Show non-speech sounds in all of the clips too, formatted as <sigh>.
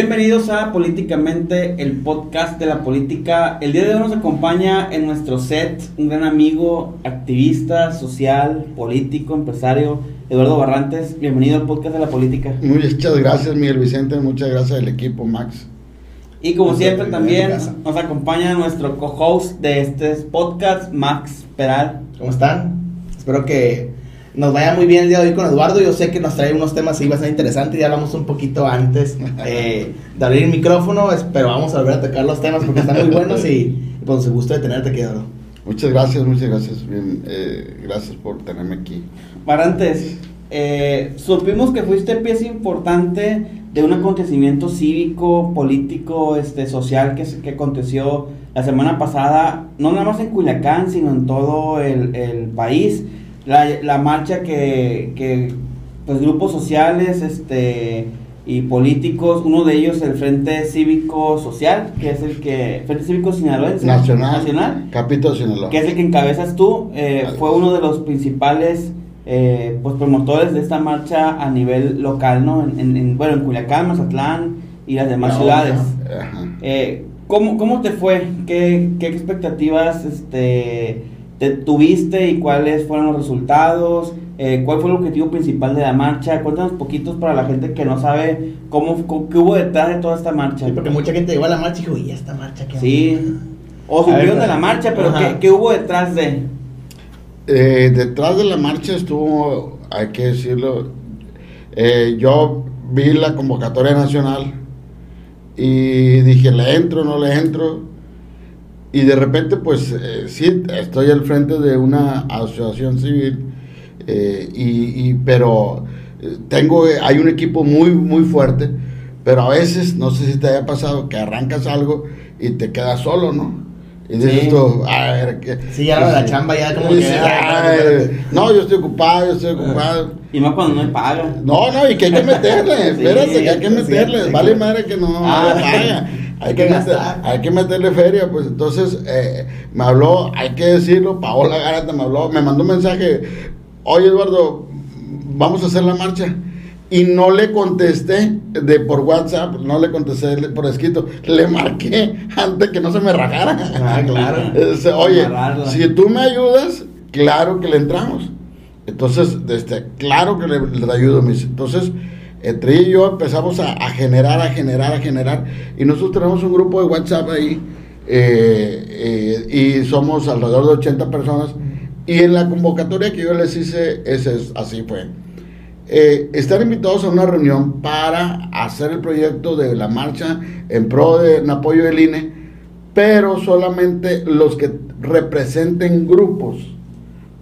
Bienvenidos a Políticamente, el podcast de la política. El día de hoy nos acompaña en nuestro set un gran amigo, activista, social, político, empresario, Eduardo Barrantes. Bienvenido al podcast de la política. Muchas gracias, Miguel Vicente. Muchas gracias al equipo, Max. Y como siempre también nos acompaña nuestro co-host de este podcast, Max Peral. ¿Cómo están? Espero que nos vaya muy bien el día de hoy con Eduardo. Yo sé que nos trae unos temas ahí bastante interesantes. Ya hablamos un poquito antes <laughs> eh, de abrir el micrófono, pero vamos a volver a tocar los temas porque están muy buenos y, pues nos gusto de tenerte aquí, Eduardo. Muchas gracias, muchas gracias. Eh, gracias por tenerme aquí. Marantes, eh, supimos que fuiste pieza importante de un acontecimiento cívico, político, este, social que, que aconteció la semana pasada, no nada más en Culiacán, sino en todo el, el país. La, la, marcha que, que, pues, grupos sociales este, y políticos, uno de ellos el Frente Cívico Social, que es el que, Frente Cívico Sinaloense. Nacional. Nacional. Capítulo Sinaloa. Que es el que encabezas tú, eh, fue uno de los principales eh, pues promotores de esta marcha a nivel local, ¿no? En, en, bueno, en Culiacán, Mazatlán y las demás no, ciudades. No. Eh, ¿cómo, ¿Cómo te fue? ¿Qué, qué expectativas este, te tuviste y cuáles fueron los resultados? Eh, ¿Cuál fue el objetivo principal de la marcha? Cuéntanos poquitos para la gente que no sabe cómo, cómo qué hubo detrás de toda esta marcha. Sí, porque mucha gente llegó a la marcha y dijo, ¿y esta marcha qué? Sí. O supieron de la marcha, pero ¿qué, ¿qué hubo detrás de...? Eh, detrás de la marcha estuvo, hay que decirlo, eh, yo vi la convocatoria nacional y dije, ¿le entro no le entro? Y de repente, pues eh, sí, estoy al frente de una asociación civil, y, y, pero tengo, hay un equipo muy, muy fuerte, pero a veces, no sé si te haya pasado, que arrancas algo y te quedas solo, ¿no? Y dices Sí. tú, a ver, ¿qué? Sí, ya la chamba ya como que... Dices, "Ay, no, yo estoy ocupado, yo estoy ocupado. Y más cuando no hay paga. No, no, y que hay que meterle, <laughs> Sí, espérate, que hay que meterle. sí, vale madre que no Ah. le paga. Hay que, meter- hay que meterle feria, pues entonces eh, me habló, hay que decirlo, Paola Garata me habló, me mandó un mensaje, oye Eduardo, vamos a hacer la marcha. Y no le contesté de por WhatsApp, no le contesté por escrito, le marqué antes que no se me rajara. Ah, claro. <laughs> Oye, si tú me ayudas, claro que le entramos. Entonces, este, claro que le, le ayudo, mis. Entonces, entre ella y yo empezamos a, generar, a generar, a generar. Y nosotros tenemos un grupo de WhatsApp ahí. eh, eh, y somos alrededor de 80 personas. Y en la convocatoria que yo les hice, es, así fue. Eh, están invitados a una reunión para hacer el proyecto de la marcha en pro de en apoyo del INE, pero solamente los que representen grupos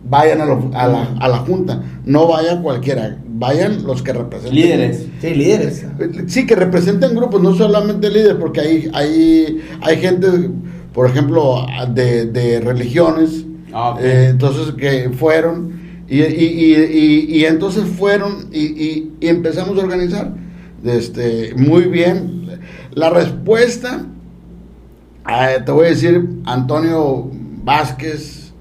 vayan a la, a la junta, no vaya cualquiera, vayan los que representen Líderes. Sí, líderes. Sí, que representen grupos, no solamente líderes, porque hay, hay, hay gente, por ejemplo, de, de religiones, Ah, eh, entonces que fueron, y, y, y, y- y entonces fueron y, y- y empezamos a organizar. Este, muy bien. La respuesta, eh, te voy a decir, Antonio Vázquez,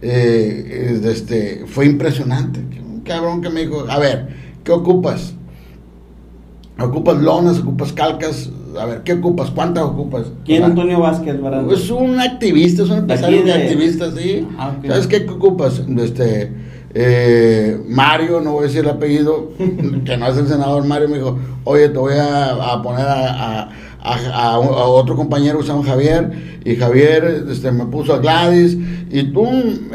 eh, este, fue impresionante. Cabrón que me dijo, a ver, ¿qué ocupas? Ocupas lonas, ocupas calcas, a ver, ¿qué ocupas? ¿Cuántas ocupas? ¿Quién sea, Antonio Vázquez, verdad? es un activista, es un empresario de de- activista, sí. Ah. ¿Sabes qué ocupas? Este, eh, Mario, no voy a decir el apellido, <laughs> que no es el senador Mario, me dijo, oye, te voy a, a poner a, a- a- a a otro compañero que se llama Javier, y Javier este, me puso a Gladys, y tú,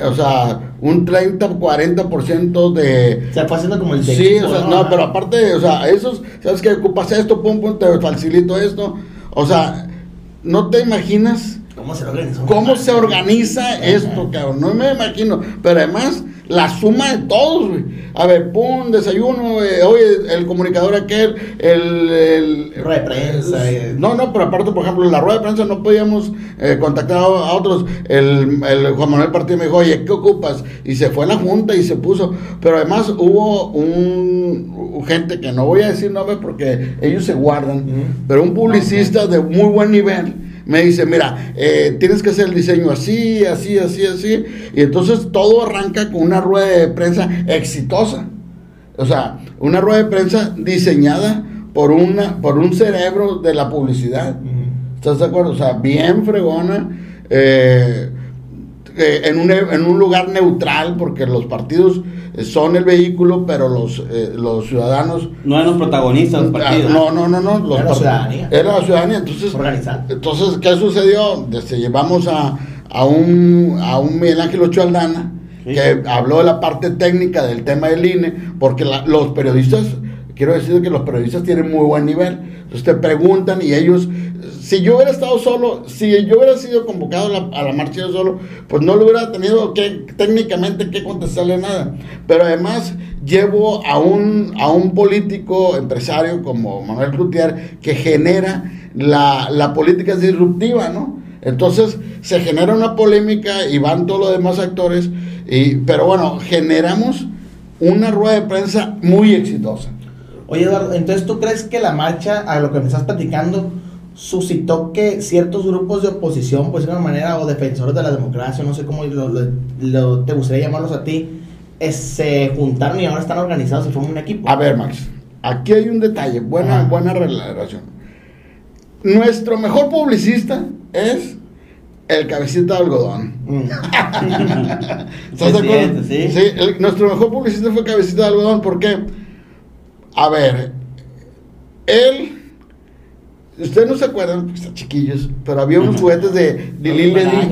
o sea, un 30, 40% de... Se fue haciendo como el de Sí, equipo, o sea, no, pero aparte, o sea, esos, ¿sabes qué? Ocupas esto, pum, pum, te facilito esto. O sea, no te imaginas ¿Cómo se organizó? cómo se organiza esto, cabrón. No me imagino. Pero además, la suma de todos, güey. A ver, pum, desayuno, eh, oye, el comunicador aquel, el... el Rueda de prensa, eh. no, no, pero aparte, por ejemplo, en la rueda de prensa no podíamos eh, contactar a, a otros. El, el Juan Manuel Partido me dijo, oye, ¿qué ocupas? Y se fue a la junta y se puso. Pero además hubo un, gente que no voy a decir nombres porque ellos se guardan, pero un publicista de muy buen nivel me dice, mira, eh, tienes que hacer el diseño así, así, así, así. Y entonces todo arranca con una rueda de prensa exitosa. O sea, una rueda de prensa diseñada por, una, por un cerebro de la publicidad. ¿Estás de acuerdo? O sea, bien fregona. Eh, eh, en, un, en un lugar neutral, porque los partidos son el vehículo, pero los, eh, los ciudadanos... No eran los protagonistas los Ah, partidos. No, no, no, no. los Era la ciudadanía. Era la ciudadanía. Entonces, Organizada. entonces ¿qué sucedió? Desde llevamos a, a, un, a un Miguel Ángel Ochoa Aldana, Sí. que habló de la parte técnica del tema del INE, porque la- los periodistas, quiero decir que los periodistas tienen muy buen nivel. Entonces te preguntan y ellos, si yo hubiera estado solo, si yo hubiera sido convocado a la, marcha yo solo, pues no le hubiera tenido que técnicamente que contestarle nada. Pero además llevo a un, a un político empresario como Manuel Cloutier que genera la, la política disruptiva, ¿no? Entonces se genera una polémica y van todos los demás actores, y, pero bueno, generamos una rueda de prensa muy exitosa. Oye, Eduardo, entonces tú crees que la marcha, a lo que me estás platicando, suscitó que ciertos grupos de oposición, pues de una manera, o defensores de la democracia, no sé cómo lo, lo- lo- te gustaría llamarlos a ti, eh, se juntaron y ahora están organizados y forman un equipo? A ver, Max, aquí hay un detalle, buena, Ajá. buena relación. Nuestro mejor publicista es el cabecita de algodón. Mm. <laughs> <laughs> ¿Estás de acuerdo? sí. el- nuestro mejor publicista fue cabecita de algodón, ¿por qué? A ver, él, ustedes no se acuerdan, porque están chiquillos, pero había unos juguetes de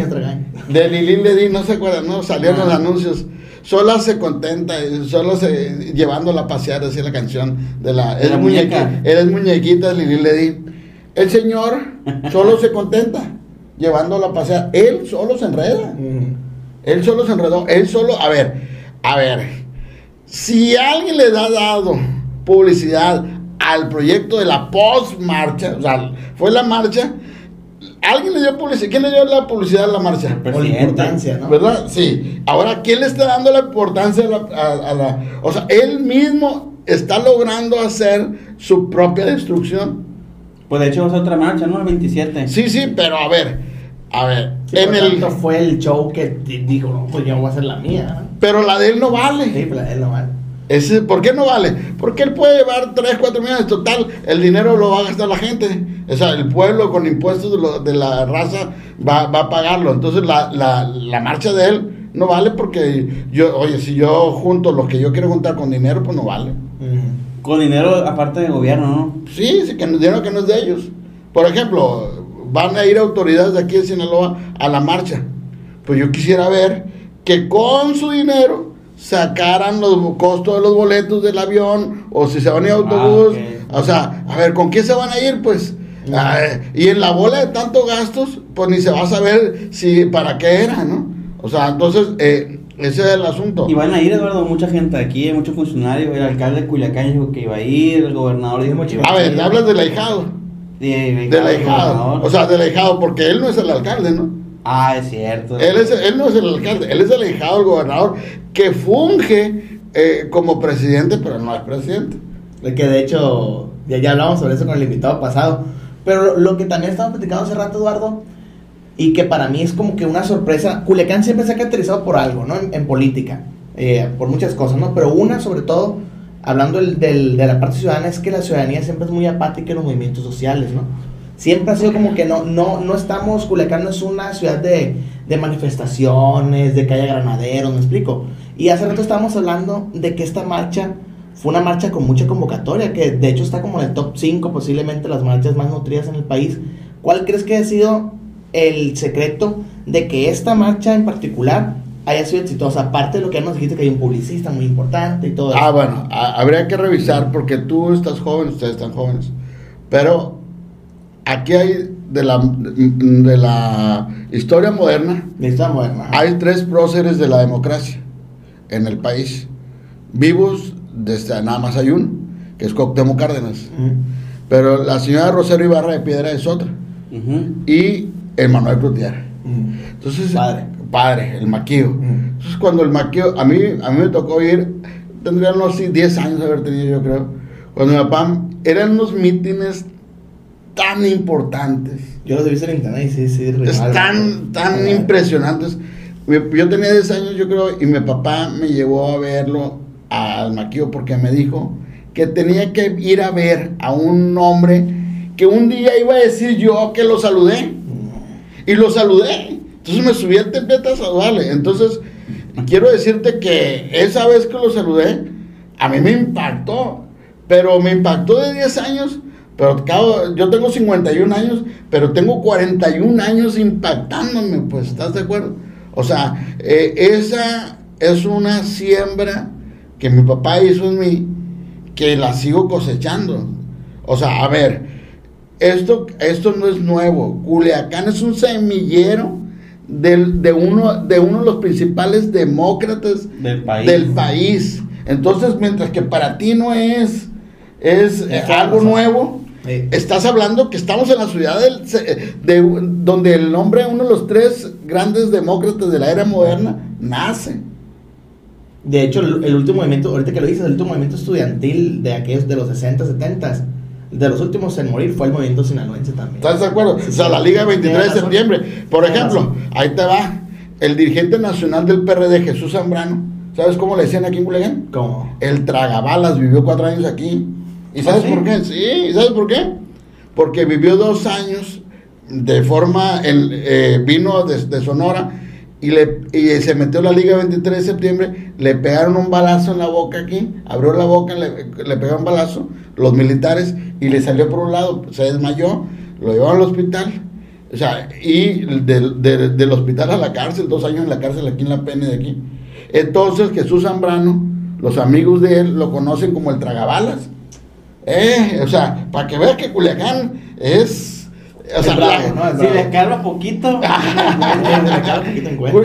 otro año. De Lili Ledi, no se acuerdan, ¿no? Salieron los anuncios. Sola se contenta, eh, sola se llevándola a pasear, decía la canción de la, De la eres muñeca. muñeca, eres muñequita Lili Ledi. El señor <laughs> solo se contenta llevándola a pasear, él solo se enreda. Mm. Él solo se enredó, él solo, a ver, a ver, si alguien le da dado publicidad al proyecto de la post-marcha, o sea, fue la marcha, alguien le dio publicidad, ¿quién le dio la publicidad a la marcha? O la importancia, ¿no? ¿Verdad? Sí. Ahora, ¿quién le está dando la importancia a la, a- a la- O sea, él mismo está logrando hacer su propia destrucción. Pues de hecho ser otra marcha, ¿no? El 27. Sí, sí, pero a ver, a ver, Sí, en el... fue el show que di- dijo, no, pues yo voy a hacer la mía. ¿no? Pero la de él no vale. Sí, pues él no vale. Ese, ¿Por qué no vale? Porque él puede llevar 3, 4 millones. Total, el dinero lo va a gastar la gente. O sea, el pueblo con impuestos de, lo- de la raza va, va a pagarlo. Entonces, la, la, la marcha de él no vale porque yo, oye, si yo junto lo que yo quiero juntar con dinero, pues no vale. Con dinero aparte de gobierno, ¿no? Sí, sí, que no- dinero que no es de ellos. Por ejemplo, van a ir autoridades de aquí de Sinaloa a la marcha. Pues yo quisiera ver que con su dinero sacaran los costos de los boletos del avión o si se van a ir a autobús. Ah. O sea, a ver, ¿con qué se van a ir? Pues. Mm. Ah, y en la bola de tantos gastos, pues ni se va a saber si para qué era, ¿no? O sea, entonces, eh, ese es el asunto. Y van a ir, Eduardo, mucha gente aquí, hay muchos funcionarios. El alcalde de Culiacán dijo que iba a ir, el gobernador dijo que iba A a ir. ver, hablas del ahijado. El Del del ahijado. O sea, del ahijado, porque él no es el alcalde, ¿no? Ah, es cierto. Él, es, él no es el alcalde, él es el ahijado del gobernador que funge eh, como presidente, pero no es presidente. De Que de hecho, ya, ya hablamos sobre eso con el invitado pasado. Pero lo, lo que también estamos platicando hace rato, Eduardo, y que para mí es como que una sorpresa. Culiacán siempre se ha caracterizado por algo, ¿no? En, en política, eh, por muchas cosas, ¿no? Pero una, sobre todo, hablando del, del- de la parte ciudadana, es que la ciudadanía siempre es muy apática en los movimientos sociales, ¿no? Siempre ha sido como que no, no, no estamos, Culiacán no es una ciudad de, de manifestaciones, de que haya granaderos, me explico. Y hace rato estábamos hablando de que esta marcha fue una marcha con mucha convocatoria, que de hecho está como en el top 5 posiblemente las marchas más nutridas en el país. ¿Cuál crees que ha sido el secreto de que esta marcha en particular haya sido exitosa? Aparte de lo que ya nos dijiste que hay un publicista muy importante y todo Ah, eso. bueno, a- habría que revisar porque tú estás joven, ustedes están jóvenes. Pero aquí hay de la, de la historia moderna, moderna. hay tres próceres de la democracia en el país. Vivos, desde nada más hay uno, que es Cuauhtémoc Cárdenas. Ujú. Pero la señora Rosario Ibarra de Piedra es otra. Ujú. Y Emanuel Cloutier. Ujú. Entonces, Padre. padre, el maquillo. Entonces, cuando el maquillo, a mí, a mí me tocó ir, tendría unos sí, 10 años de haber tenido yo creo, cuando mi papá, eran unos mítines tan importantes, Yo los he visto en internet y sí, sí, es tan, tan impresionantes. Yo tenía 10 años, yo creo, y mi papá me llevó a verlo al maquillo porque me dijo que que tenía que ir a ver a un hombre que un día iba a decir yo que lo saludé. Y lo saludé. Entonces me subí al templete a saludarle. Entonces, quiero decirte que esa vez que lo saludé, a mí me impactó. Pero me impactó de 10 años. Pero yo tengo 51 años, pero tengo 41 años impactándome, pues, ¿estás de acuerdo? O sea, eh, esa es una siembra que mi papá hizo en mí, que la sigo cosechando. O sea, a ver, esto, esto no es nuevo. Culiacán es un semillero de, uno, de uno de los principales demócratas del país. Entonces, mientras que para ti no es, es algo nuevo, estás hablando que estamos en la ciudad de, donde el nombre de uno de los tres grandes demócratas de la era moderna nace. De hecho, el, último movimiento, ahorita que lo dices, el último movimiento estudiantil de aquellos de los 60, 70 de los últimos en morir fue el movimiento sinaloense también. ¿Estás de acuerdo? o sea, la Liga 23 de septiembre. Por ejemplo, ahí te va. El dirigente nacional del PRD, Jesús Zambrano, ¿sabes cómo le decían aquí en Culiacán? ¿Cómo? El tragabalas vivió cuatro años aquí. ¿Y sabes ¿Ah, por qué? Sí, ¿y sabes por qué? Porque vivió dos años de forma, el, eh, vino de, de Sonora y, le, y se metió la Liga 23 de septiembre, le pegaron un balazo en la boca aquí, abrió la boca, le, le pegaron un balazo los militares y le salió por un lado, se desmayó, lo llevaron al hospital, o sea, y del hospital a la cárcel, dos años en la cárcel aquí en la pene de aquí. Entonces Jesús Zambrano, los amigos de él lo conocen como el tragabalas. Eh, o sea, para que veas que Culiacán es o sea, <laughs> si le calma poquito,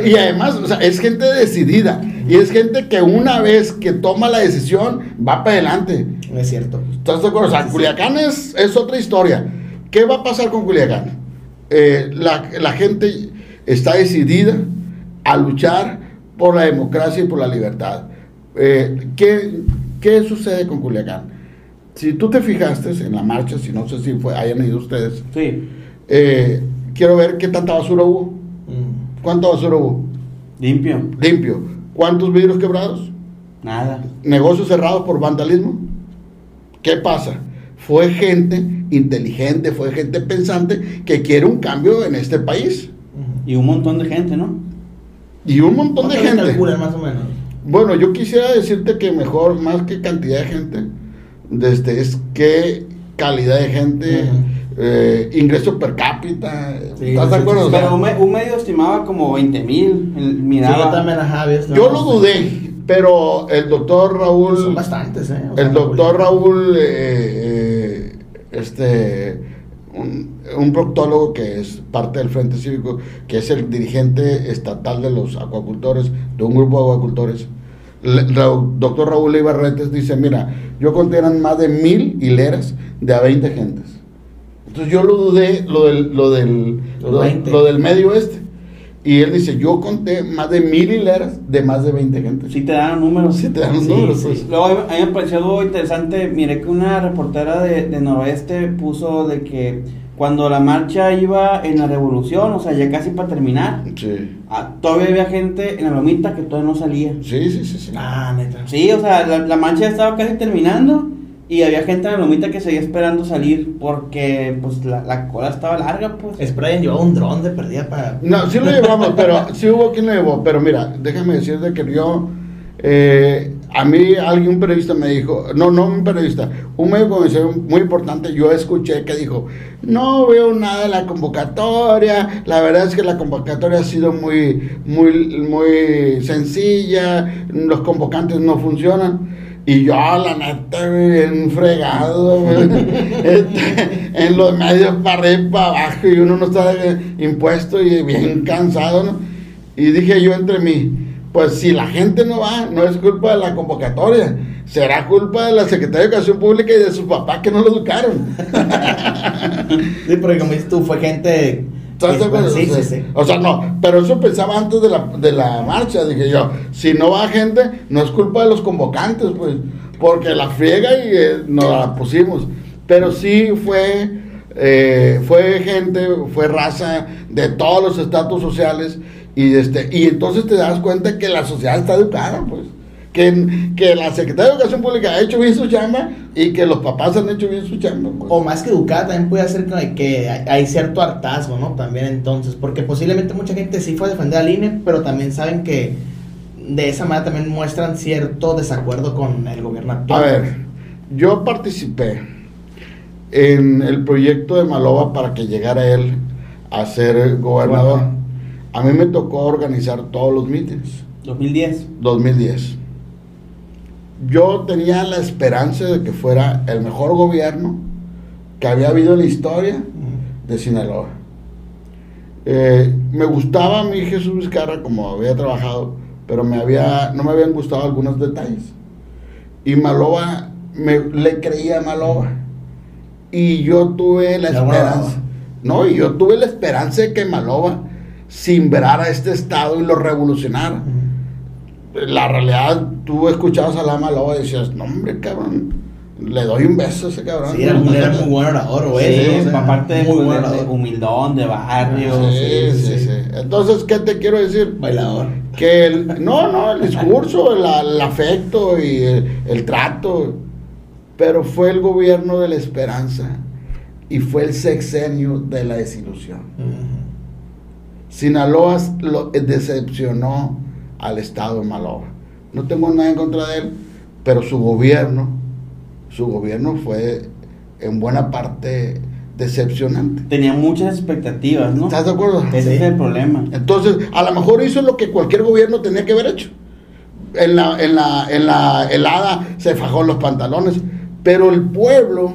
y además, o sea, es gente decidida. Y es gente que una vez que toma la decisión, va para adelante. Es cierto. ¿Estás de acuerdo? O sea, Culiacán es, es, otra historia. ¿Qué va a pasar con Culiacán? Eh, la, la gente está decidida a luchar por la democracia y por la libertad. Eh, ¿qué, ¿Qué sucede con Culiacán? Si tú te fijaste en la marcha, si no sé si fue, hayan ido ustedes. Sí. Eh, quiero ver qué tanta basura hubo. Mm. ¿Cuánta basura hubo? Limpio. Limpio. ¿Cuántos vidrios quebrados? Nada. ¿Negocios cerrados por vandalismo? ¿Qué pasa? Fue gente inteligente, fue gente pensante que quiere un cambio en este país. Y un montón de gente, ¿no? Y un montón de gente. más o menos? Bueno, yo quisiera decirte que mejor, más que cantidad de gente, desde es qué calidad de gente, eh, ingreso per cápita. ¿Estás de acuerdo? pero un, medio estimaba como 20 mil. Miraba. yo, lo dudé, pero el doctor Raúl. Son bastantes, ¿eh? el doctor Raúl, eh, este. Un, un, proctólogo que es parte del Frente Cívico, que es el dirigente estatal de los acuacultores, de un grupo de acuacultores, el doctor Raúl Ibarretes dice, mira, yo conté eran más de mil hileras de a 20 gentes. Entonces yo lo dudé, lo del, lo del, lo, del medio este. Y él dice, yo conté más de mil hileras de más de 20 gentes. Sí te dan números. Sí te dan números. Pues. Luego a mí me pareció algo interesante, miré que una reportera de, de Noroeste puso de que cuando la marcha iba en la revolución, o sea, ya casi para terminar, sí. Ah, todavía había gente en la lomita que todavía no salía. Sí, sí, sí. sí. Ah, neta. Sí, o sea, la, marcha ya estaba casi terminando y había gente en la lomita que seguía esperando salir porque, pues, la, cola estaba larga, pues. Sprayen llevaba un dron de perdida para... No, sí lo llevamos, pero sí hubo quien lo llevó, pero mira, déjame decirte que yo... Eh, a mí alguien, un periodista me dijo, no, no un periodista, un medio de comunicación muy importante, yo escuché que dijo, no veo nada de la convocatoria, la verdad es que la convocatoria ha sido muy, muy, muy sencilla, los convocantes no funcionan. Y yo, la neta, bien fregado, <laughs> este, en los medios para arriba, para abajo, y uno no está impuesto y bien cansado. Y dije yo entre mí, pues si la gente no va, no es culpa de la convocatoria, será culpa de la Secretaría de Educación Pública y de sus papás que no lo educaron. <laughs> sí, porque como dices tú, fue gente... sí, sí, sí. O sea, no, pero eso pensaba antes de la, de la marcha, dije yo, si no va gente, no es culpa de los convocantes, pues, porque la friega y eh, nos la pusimos. Pero sí fue, eh, fue gente, fue raza de todos los estatus sociales y, este, y entonces te das cuenta que la sociedad está educada, pues. que, que la Secretaría de Educación Pública ha hecho bien su chamba y que los papás han hecho bien su chamba. pues. O más que educada, también puede ser que, que hay cierto hartazgo, ¿no? También entonces, porque posiblemente mucha gente sí fue a defender al INE, pero también saben que de esa manera también muestran cierto desacuerdo con el gobierno A actual. ver, yo participé en el proyecto de Maloba para que llegara él a ser gobernador. A mí me tocó organizar todos los mítines. 2010. 2010. Yo tenía la esperanza de que fuera el mejor gobierno que había habido en la historia de Sinaloa. Eh, me gustaba a mí Jesús Vizcarra como había trabajado, pero me había, no me habían gustado algunos detalles. Y Maloba, me, le creía a Maloba. Y yo tuve la esperanza. No, y yo tuve la esperanza de que Maloba simbrara este estado y lo revolucionara Mm. la realidad, tú escuchabas a la Maloba y decías, no hombre, cabrón, le doy un beso a ese cabrón. Sí, era, un- era muy buen orador, o Sí. O sea, aparte de, muy buen de- humildón, de barrio. Sí, sí, sí. Entonces, ¿qué te quiero decir? Bailador. Que el, no, no, el discurso, la- el, afecto y el, el trato, pero fue el gobierno de la esperanza y fue el sexenio de la desilusión. Sinaloa lo decepcionó al Estado de Maloba. No tengo nada en contra de él, pero su gobierno, su gobierno fue en buena parte decepcionante. Tenía muchas expectativas, ¿no? ¿Estás de acuerdo? Ese Sí. es el problema. Entonces, a lo mejor hizo lo que cualquier gobierno tenía que haber hecho. En la, en la, en la helada se fajó los pantalones, pero el pueblo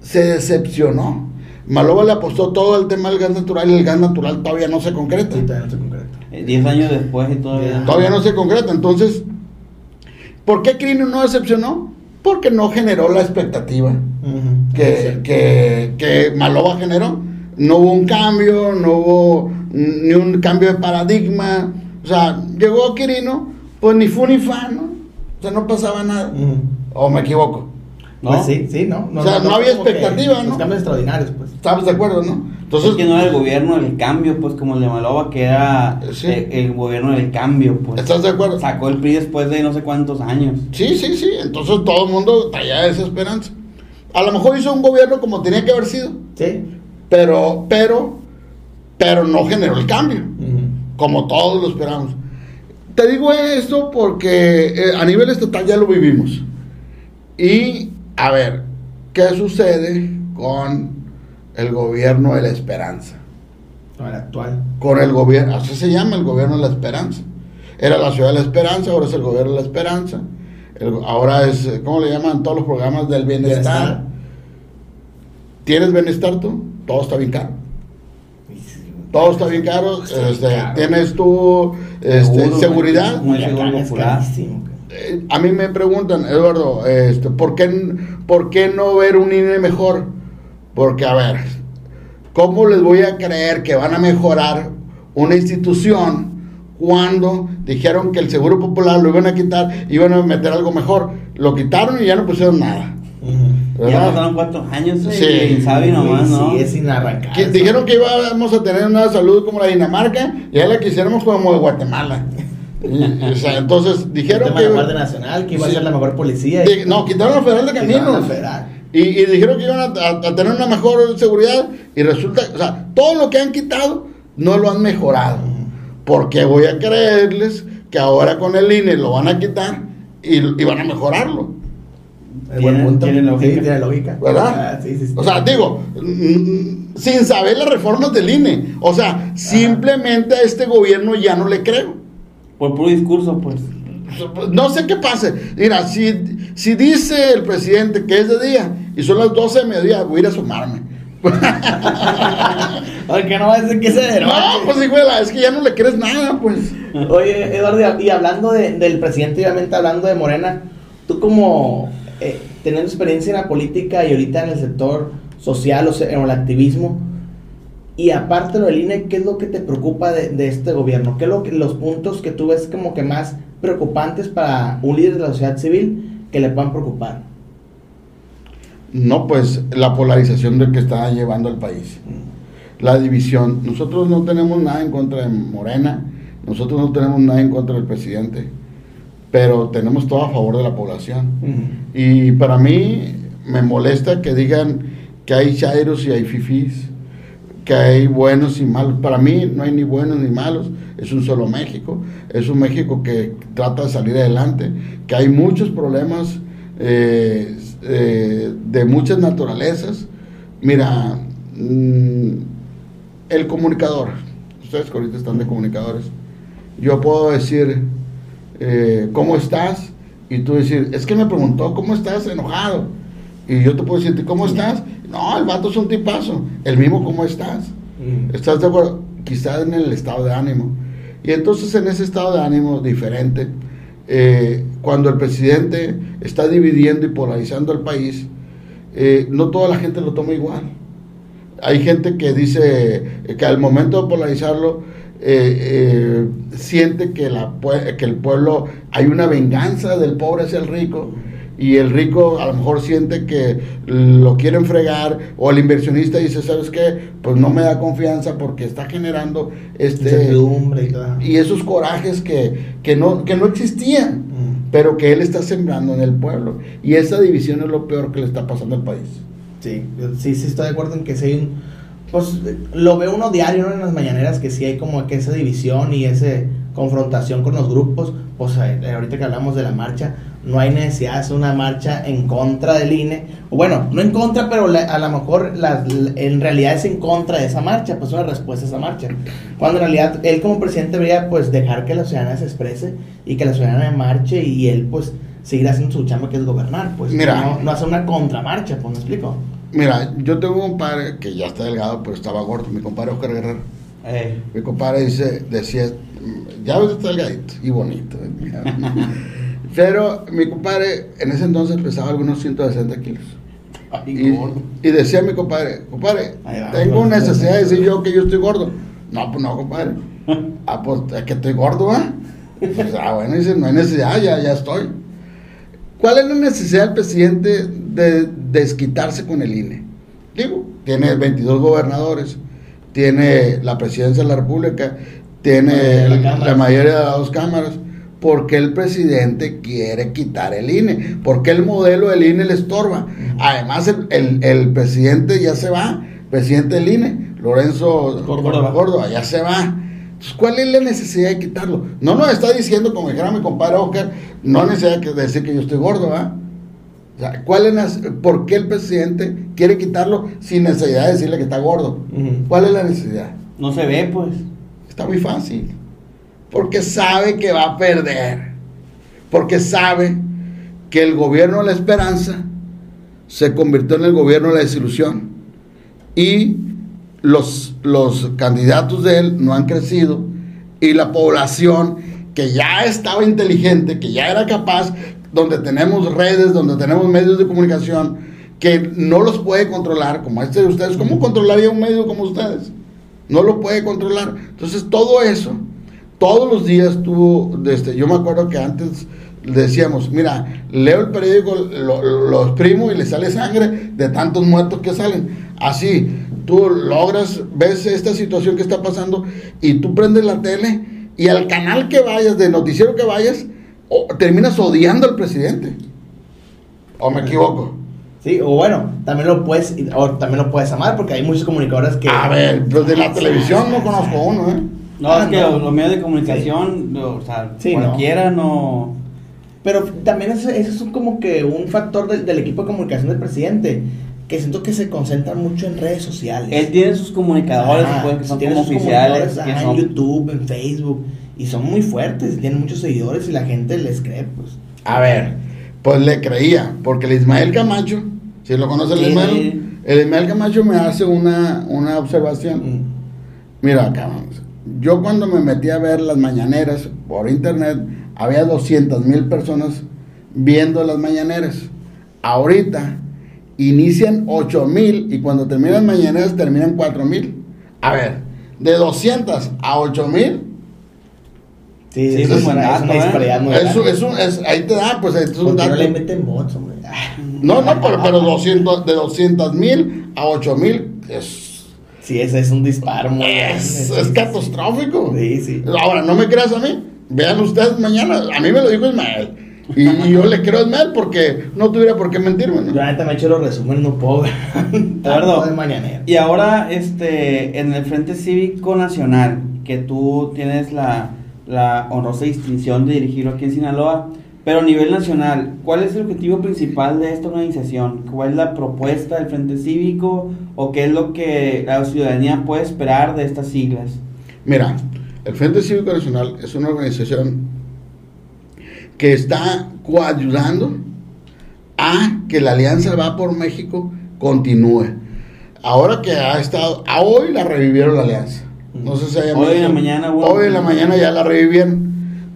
se decepcionó. Maloba le apostó todo al tema del gas natural y el gas natural todavía no se concreta. Sí, todavía no se concreta. Eh, Diez años después y todavía. Todavía no se concreta. Entonces, ¿por qué Crino no decepcionó? Porque no generó la expectativa que, que, que Maloba generó. No hubo un cambio, no hubo ni un cambio de paradigma. O sea, llegó Quirino, pues ni fu ni fa, ¿no? O sea, no pasaba nada. ¿O me equivoco? ¿No? Pues sí, sí, ¿no? O sea, no había expectativa, ¿no? Los cambios extraordinarios, pues. ¿Estamos de acuerdo, no? Entonces, es que no era el gobierno del cambio, pues como el de Maloba, que era Sí. eh, el gobierno del cambio, pues. ¿estás de acuerdo? Sacó el PRI después de no sé cuántos años. Sí, sí, sí. Entonces todo el mundo traía esa esperanza. A lo mejor hizo un gobierno como tenía que haber sido. Sí. pero, pero, pero no generó el cambio, como todos lo esperamos. Te digo esto porque eh, a nivel estatal ya lo vivimos. Y, a ver, ¿qué sucede con el gobierno de la esperanza? No, el actual. Con el gobierno, así se llama el gobierno de la esperanza. Era la ciudad de la esperanza, ahora es el gobierno de la esperanza. El- ahora es, eh, ¿cómo le llaman todos los programas del bienestar? Bienestar. ¿Tienes bienestar tú? Todo está bien caro. Todo está bien caro. Está este, bien caro. Tienes tu este, seguridad. Muy es. Eh, a mí me preguntan, Eduardo, este, ¿por, qué, ¿por qué no ver un INE mejor? Porque, a ver, ¿cómo les voy a creer que van a mejorar una institución cuando dijeron que el Seguro Popular lo iban a quitar y iban a meter algo mejor? Lo quitaron y ya no pusieron nada. Ujú. Ya pasaron cuántos años, eh, Sí. quién sabe nomás, ¿no? Sí, es inarrancable. Dijeron que íbamos a tener una salud como la Dinamarca y ahora la quisiéramos como de Guatemala. Y, o sea, entonces El dijeron tema que. de la Guardia Nacional, que iba Sí. a ser la mejor policía. Di- no, quitaron la Federal de Caminos. federal. Y, y dijeron que iban a, a- a tener una mejor seguridad. Y resulta, o sea, todo lo que han quitado no lo han mejorado. Porque voy a creerles que ahora con el INE lo van a quitar y, y van a mejorarlo. Tiene- punto. tiene lógica. Sí, tiene lógica. ¿Verdad? Ah, sí, sí, sí. O sea, digo, sin saber las reformas del INE. O sea, simplemente a este gobierno ya no le creo. Por puro discurso, pues. No sé qué pase. Mira, si, si dice el presidente que es de día y son las 12 de mediodía, voy a ir a sumarme. Aunque <laughs> no va a decir que se de No, pues hijuela, es que ya no le crees nada, pues. Oye, Eduardo, y hablando de- del presidente, obviamente hablando de Morena, tú como eh, teniendo experiencia en la política y ahorita en el sector social o sea, en el activismo, y aparte lo del INE, ¿qué es lo que te preocupa de, de este gobierno? ¿Qué es lo que, los puntos que tú ves como que más preocupantes para un líder de la sociedad civil que le puedan preocupar? No, pues la polarización de que está llevando el país. La división. Nosotros no tenemos nada en contra de Morena. Nosotros no tenemos nada en contra del presidente. pero tenemos todo a favor de la población. Y para mí me molesta que digan que hay chairos y hay fifís, que hay buenos y malos. Para mí no hay ni buenos ni malos, es un solo México, es un México que trata de salir adelante, que hay muchos problemas eh, eh, de muchas naturalezas. Mira, mm, el comunicador, ustedes que ahorita están de comunicadores, yo puedo decir, eh, ¿cómo estás? Y tú decir, es que me preguntó, ¿cómo estás? Enojado. Y yo te puedo decir, ¿cómo estás? No, el vato es un tipazo. El mismo, ¿cómo estás? Mm. ¿Estás de acuerdo? Quizás en el estado de ánimo. Y entonces en ese estado de ánimo diferente, eh, cuando el presidente está dividiendo y polarizando el país, eh, no toda la gente lo toma igual. Hay gente que dice que al momento de polarizarlo, eh, siente que, la, que el pueblo, hay una venganza del pobre hacia el rico y el rico a lo mejor siente que lo quieren fregar o el inversionista dice, ¿sabes qué? Pues no me da confianza porque está generando este y, y, esos corajes que, que, no, que no existían, mm. pero que él está sembrando en el pueblo. Y esa división es lo peor que le está pasando al país. Sí, sí, sí estoy de acuerdo en que si hay un... Pues lo veo uno diario en las mañaneras que sí hay como que esa división y esa confrontación con los grupos. Pues ahorita que hablamos de la marcha, no hay necesidad de hacer una marcha en contra del INE. O bueno, no en contra, pero a lo mejor en realidad es en contra de esa marcha, pues una respuesta a esa marcha. Cuando en realidad él como presidente debería pues dejar que la ciudadanía se exprese y que la ciudadanía marche y él pues seguir haciendo su chamba que es gobernar. Pues no, no hacer una contramarcha, pues me explico. Mira, yo tengo un compadre que ya está delgado, pero estaba gordo, mi compadre Oscar Guerrero. Eh. Mi compadre dice, decía, ya ves, está delgadito y bonito. <laughs> Pero mi compadre en ese entonces pesaba algunos 160 kilos. y, y, decía mi compadre, compadre, tengo necesidad de decir yo que yo estoy gordo. No, pues no, compadre. <laughs> ah, pues es que estoy gordo, ¿ah? Pues, ah, bueno, dice, no hay necesidad, ya, ya estoy. ¿Cuál es la necesidad del presidente de desquitarse con el INE? Digo, tiene 22 gobernadores, tiene la presidencia de la República, tiene la mayoría de las dos cámaras porque el presidente quiere quitar el INE, porque el modelo del INE le estorba. Además, el, presidente ya se va, presidente del INE, Lorenzo Córdoba. ya se va. Entonces, ¿cuál es la necesidad de quitarlo? No nos está diciendo, como dijera mi compadre Oscar, no necesidad de decir que yo estoy gordo, ¿va? ¿cuál es ¿Por qué el presidente quiere quitarlo sin necesidad de decirle que está gordo? ¿Cuál es la necesidad? No se ve, pues. Está muy fácil porque sabe que va a perder, porque sabe que el gobierno de la esperanza se convirtió en el gobierno de la desilusión y los, los candidatos de él no han crecido y la población que ya estaba inteligente, que ya era capaz, donde tenemos redes, donde tenemos medios de comunicación, que no los puede controlar, como este de ustedes, ¿cómo controlaría un medio como ustedes? No lo puede controlar. Entonces todo eso todos los días tú, este, yo me acuerdo que antes decíamos, mira, leo el periódico, lo, exprimo y le sale sangre de tantos muertos que salen. Así, tú logras, ves esta situación que está pasando y tú prendes la tele y al canal que vayas, de noticiero que vayas, terminas odiando al presidente. ¿O me equivoco? Sí, o bueno, también lo puedes, o también lo puedes amar porque hay muchos comunicadores que... A ver, pues de la televisión no conozco uno, ¿eh? No, es que los, medios de comunicación, o sea, cualquiera no. Pero también eso, es como que un factor del, equipo de comunicación del presidente que siento que se concentra mucho en redes sociales. Él tiene sus comunicadores que son como oficiales. En YouTube, en Facebook. Y son muy fuertes, tienen muchos seguidores y la gente les cree, pues. A ver, pues le creía, porque el Ismael Camacho, si lo conoce el Ismael, el Ismael Camacho me hace una, una observación. Mm. Mira, cabrón, yo cuando me metí a ver las mañaneras por internet, había 200 mil personas viendo las mañaneras. Ahorita inician 8 mil y cuando terminan mañaneras terminan 4 mil. A ver, de 200 a 8 mil. Sí, eso es, una, es una disparidad muy eso, eso, es, ahí te da, pues es un dato. No le meten bots, hombre. No, no, pero, pero 200, de 200 mil a 8 mil es Sí, ese es un disparo muy es, es catastrófico. Sí, sí. Ahora, no me creas a mí. Vean ustedes mañana, a mí me lo dijo Ismael. Y, yo le creo a Ismael porque no tuviera por qué mentirme. ¿no? Yo ahorita me he hecho los resúmenes, no puedo. Eduardo, <laughs> y ahora este, en el Frente Cívico Nacional, que tú tienes la, la honrosa distinción de dirigirlo aquí en Sinaloa, pero a nivel nacional, ¿cuál es el objetivo principal de esta organización? ¿Cuál es la propuesta del Frente Cívico o qué es lo que la ciudadanía puede esperar de estas siglas? Mira, el Frente Cívico Nacional es una organización que está coayudando a que la Alianza Va por México continúe. Ahora que ha estado, a hoy la revivieron la Alianza. No sé si Hoy en la mañana, Hoy en la mañana ya la revivieron.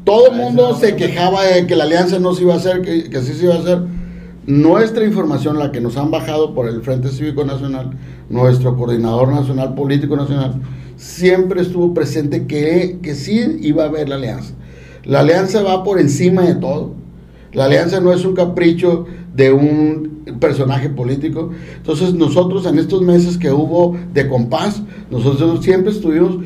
Todo el mundo se quejaba de que la alianza no se iba a hacer, que, que sí se iba a hacer. Nuestra información, la que nos han bajado por el Frente Cívico Nacional, nuestro coordinador nacional, político nacional, siempre estuvo presente que, que sí iba a haber la alianza. La alianza va por encima de todo. La alianza no es un capricho de un personaje político. Entonces nosotros en estos meses que hubo de compás, nosotros siempre estuvimos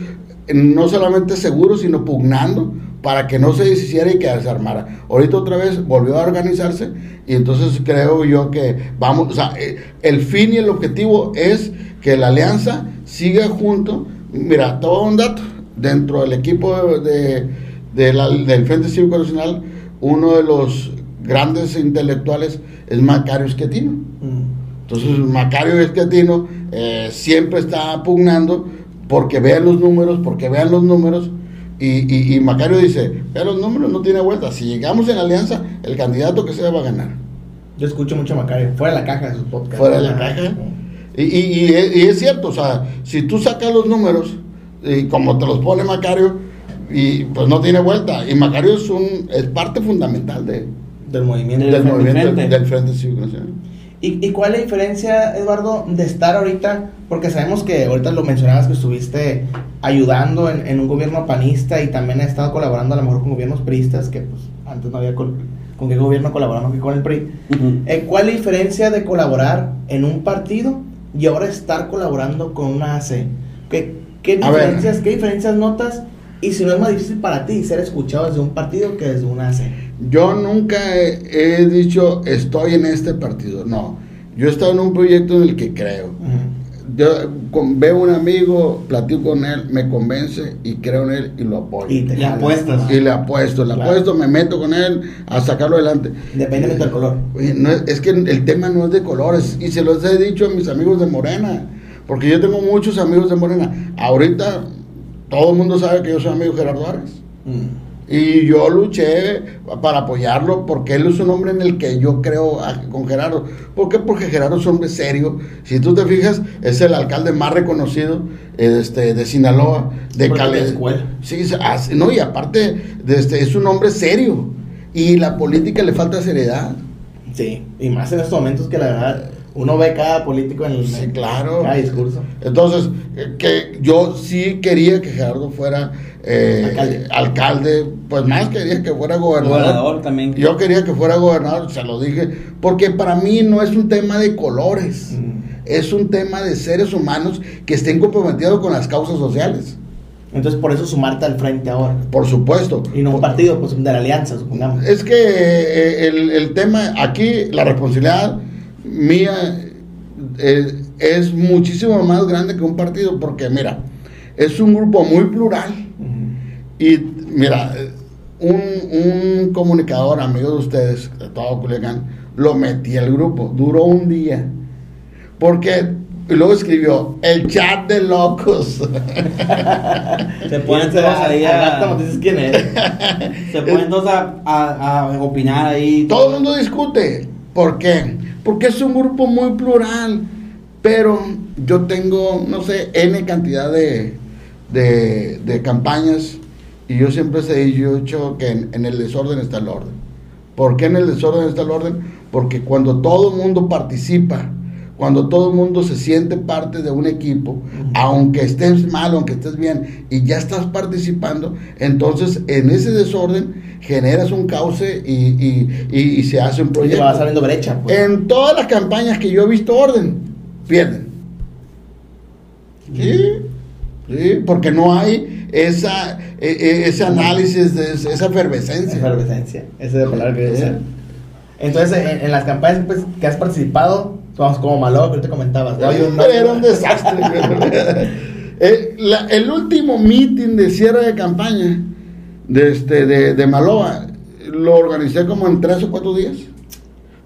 no solamente seguros, sino pugnando para que no se deshiciera y que desarmara. Ahorita otra vez volvió a organizarse y entonces creo yo que vamos, o sea, eh, el fin y el objetivo es que la alianza siga junto. Mira, todo un dato, dentro del equipo de, del Frente Cívico Nacional, uno de los grandes intelectuales es Macario Esquetino. Mm. Entonces Macario Esquetino eh, siempre está pugnando porque vean los números, porque vean los números y, y, Macario dice, pero los números no tiene vuelta. Si llegamos en alianza, el candidato que sea va a ganar. Yo escucho mucho a Macario, fuera de la caja de sus podcasts. Fuera de la caja. Y, y, es cierto, o sea, si tú sacas los números, y como te los pone Macario, y pues no tiene vuelta. Y Macario es, un, es parte fundamental de, del movimiento del, movimiento del Frente Cívico Nacional. ¿Y, cuál es la diferencia, Eduardo, de estar ahorita? Porque sabemos que ahorita lo mencionabas que estuviste ayudando en, un gobierno panista y también has estado colaborando a lo mejor con gobiernos priistas, que pues antes no había con, con qué gobierno colaboramos que con el PRI. Eh, ¿Cuál es la diferencia de colaborar en un partido y ahora estar colaborando con una AC? ¿Qué, qué diferencias, ¿qué diferencias notas? Y si no es más difícil para ti ser escuchado desde un partido que desde una AC. Yo nunca he, dicho estoy en este partido, no. Yo he estado en un proyecto en el que creo. Yo veo un amigo, platico con él, me convence y creo en él y lo apoyo. Y le apuestas. Y le apuesto, le apuesto, me meto con él a sacarlo adelante. Independientemente del color. No es, que el tema no es de colores y se los he dicho a mis amigos de Morena, porque yo tengo muchos amigos de Morena. Ahorita todo el mundo sabe que yo soy amigo de Gerardo. Mm. Y yo luché para apoyarlo porque él es un hombre en el que yo creo con Gerardo. ¿Por qué? Porque Gerardo es un hombre serio. Si tú te fijas, es el alcalde más reconocido este, de Sinaloa, de Cali. Sí, no, y aparte de este, es un hombre serio. Y la política le falta seriedad. Sí, y más en estos momentos que la verdad uno ve cada político en el sí, claro. cada discurso. Entonces, eh, que yo sí quería que Gerardo fuera eh, alcalde. pues más quería que fuera gobernador. Gobernador también. Yo quería que fuera gobernador, se lo dije, porque para mí no es un tema de colores, mm. es un tema de seres humanos que estén comprometidos con las causas sociales. Entonces, por eso sumarte al frente ahora. Por supuesto. Y no un partido, pues de la alianza, supongamos. Es que eh, el, el tema, aquí, la responsabilidad mía eh, es muchísimo más grande que un partido, porque mira, es un grupo muy plural. Y mira, un, un, comunicador, amigo de ustedes, de todo Culiacán, lo metí al grupo, duró un día. Porque y luego escribió el chat de locos. <laughs> Se ponen todos ahí a. quién es. Se ponen todos a, a, a, opinar ahí. Todo el mundo discute. ¿Por qué? Porque es un grupo muy plural, pero yo tengo, no sé, N cantidad de, de, campañas y yo siempre he dicho que en, el desorden está el orden. ¿Por qué en el desorden está el orden? Porque cuando todo el mundo participa, cuando todo el mundo se siente parte de un equipo, aunque estés mal, aunque estés bien, y ya estás participando, entonces en ese desorden generas un cauce y, se hace un proyecto. Y va saliendo brecha. Pues. En todas las campañas que yo he visto orden, pierden. Sí, sí porque no hay esa, e, e, ese análisis, de esa efervescencia. Efervescencia, esa es la palabra que decía. Entonces, en, las campañas pues, que has participado, vamos como malo, que te comentabas. era un desastre. Eh, <laughs> el último meeting de cierre de campaña de, este, de, de Maloa lo organicé como en tres o cuatro días.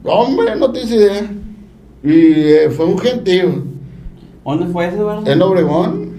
Hombre, no tienes idea. Y eh, fue un gentío. ¿Dónde fue ese, verdad? En Obregón.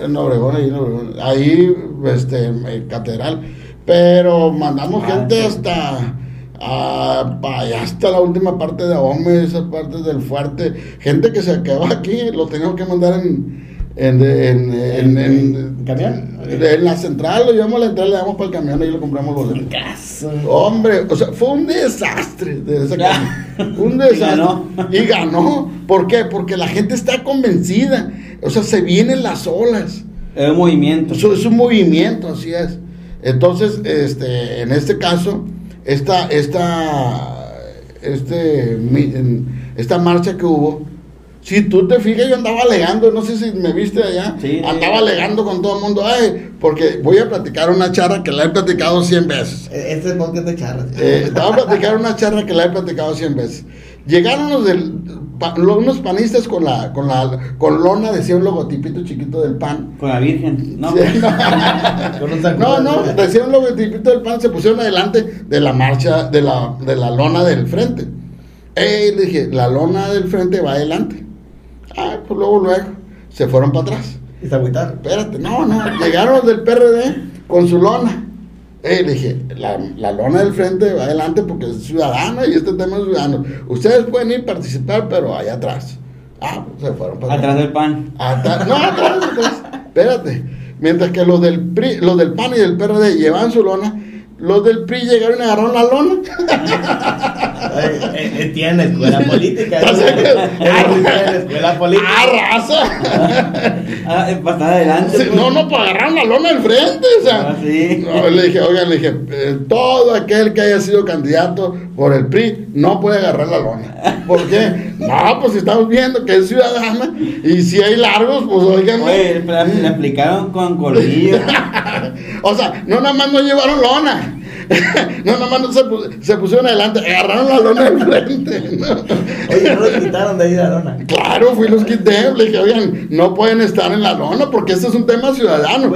En Obregón, ahí en Obregón. Ahí, este, en Catedral. Pero mandamos ah, gente hasta. hasta la última parte de Ome, esa parte del fuerte. Gente que se quedó aquí, lo teníamos que mandar en, en, en, en, en camión. En la central, lo llevamos a la entrada, le damos para el camión y lo compramos boletos. Hombre, o sea, fue un desastre de ese <laughs> Un desastre. Y ganó. ¿Por qué? Porque la gente está convencida. O sea, se vienen las olas. Es un movimiento. es un movimiento, así es. Entonces, este, en este caso, esta, esta, este, esta marcha que hubo, si tú te fijas, yo andaba alegando, no sé si me viste allá, andaba alegando con todo el mundo, ay, porque voy a platicar una charla que la he platicado 100 veces. E-, este es podcast de charlas. Eh, estaba a platicar una charla que la he platicado 100 veces. Llegaron los del, unos panistas con la, con la, con lona, decía un logotipito chiquito del pan. Con la Virgen, no. <laughs> no, no, decía un logotipito del pan, se pusieron adelante de la marcha, de la, de la lona del frente. Eh, le dije, la lona del frente va adelante. Ah, pues luego, luego, se fueron para atrás. ¿Y se agüitaron? Espérate, no, no, llegaron los del PRD con su lona. Eh, le dije, la, la, lona del frente va adelante porque es ciudadana y este tema es ciudadano. Ustedes pueden ir a participar, pero allá atrás. Ah, pues se fueron para atrás. Atrás del PAN. no, atrás, atrás. Espérate. Mientras que los del, PRI, los del PAN y del PRD llevan su lona, los del PRI llegaron y agarraron la lona. Eh, eh, tiene escuela <laughs> política. escuela política. ¡Ah, raza! <laughs> ah, pasar adelante. Pues. No, no, para agarrar la lona al frente. O sea, ah, sí. no, le dije, oigan, le dije, eh, todo aquel que haya sido candidato por el PRI no puede agarrar la lona. ¿Por qué? No, pues estamos viendo que es ciudadana y si hay largos, pues oigan. Oye, le aplicaron con colillo. <laughs> o sea, no nada más no llevaron lona. <laughs> no, nada más se, se, pusieron adelante, agarraron la lona del frente. ¿no? Oye, ¿no los quitaron de ahí la lona? Claro, fui los quité. Le dije, oigan, no pueden estar en la lona porque este es un tema ciudadano.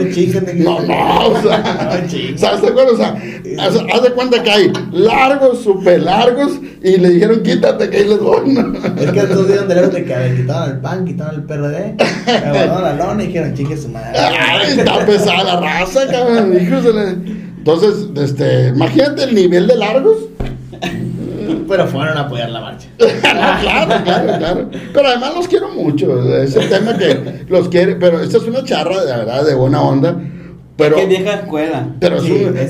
No, no, o sea, ¿sabes de acuerdo? O sea, haz, de cuenta que hay largos, súper largos, y le dijeron, quítate que ahí les doy. Es que estos días de que quitaron el PAN, quitaron el PRD, agarraron la lona y dijeron, chique su madre. Ay, está pesada la raza, cabrón, híjole. Entonces, este, imagínate el nivel de largos. Pero fueron a apoyar la marcha. <laughs> claro, claro, claro. Pero además los quiero mucho. Es el tema que los quiere. Pero esta es una charra, de verdad, de buena onda. Pero, Qué vieja escuela. Pero,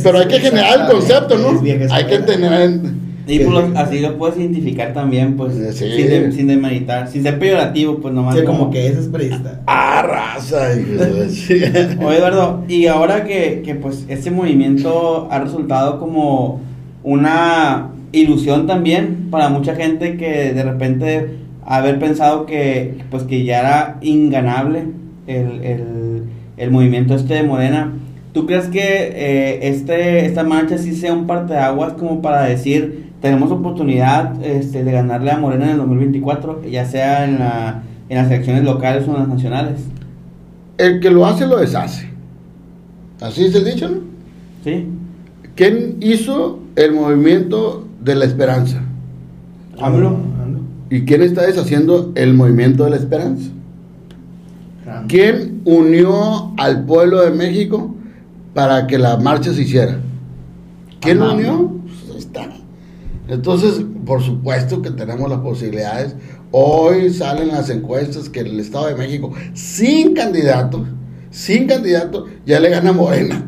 pero hay que generar el concepto, ¿no? Hay que tener. Y pues así lo puedes identificar también, pues, sin, de, sin demeritar, sin ser peyorativo, pues nomás. Sí, como, que ese es periodista. Ah, raza. <laughs> Oye, Eduardo, y ahora que, que, pues, este movimiento ha resultado como una ilusión también para mucha gente que de repente haber pensado que, pues, que ya era inganable el, el, el movimiento este de Morena. ¿Tú crees que eh, este, esta marcha sí sea un parteaguas como para decir tenemos oportunidad este, de ganarle a Morena en el 2024, ya sea en, la, en las elecciones locales o en las nacionales. El que lo hace, lo deshace. Así es el dicho, ¿no? Sí. ¿Quién hizo el movimiento de la esperanza? AMLO. ¿Y quién está deshaciendo el movimiento de la esperanza? ¿Quién unió al pueblo de México para que la marcha se hiciera? ¿Quién lo unió? Entonces, por supuesto que tenemos las posibilidades. Hoy salen las encuestas que el Estado de México, sin candidato, sin candidato, ya le gana Morena.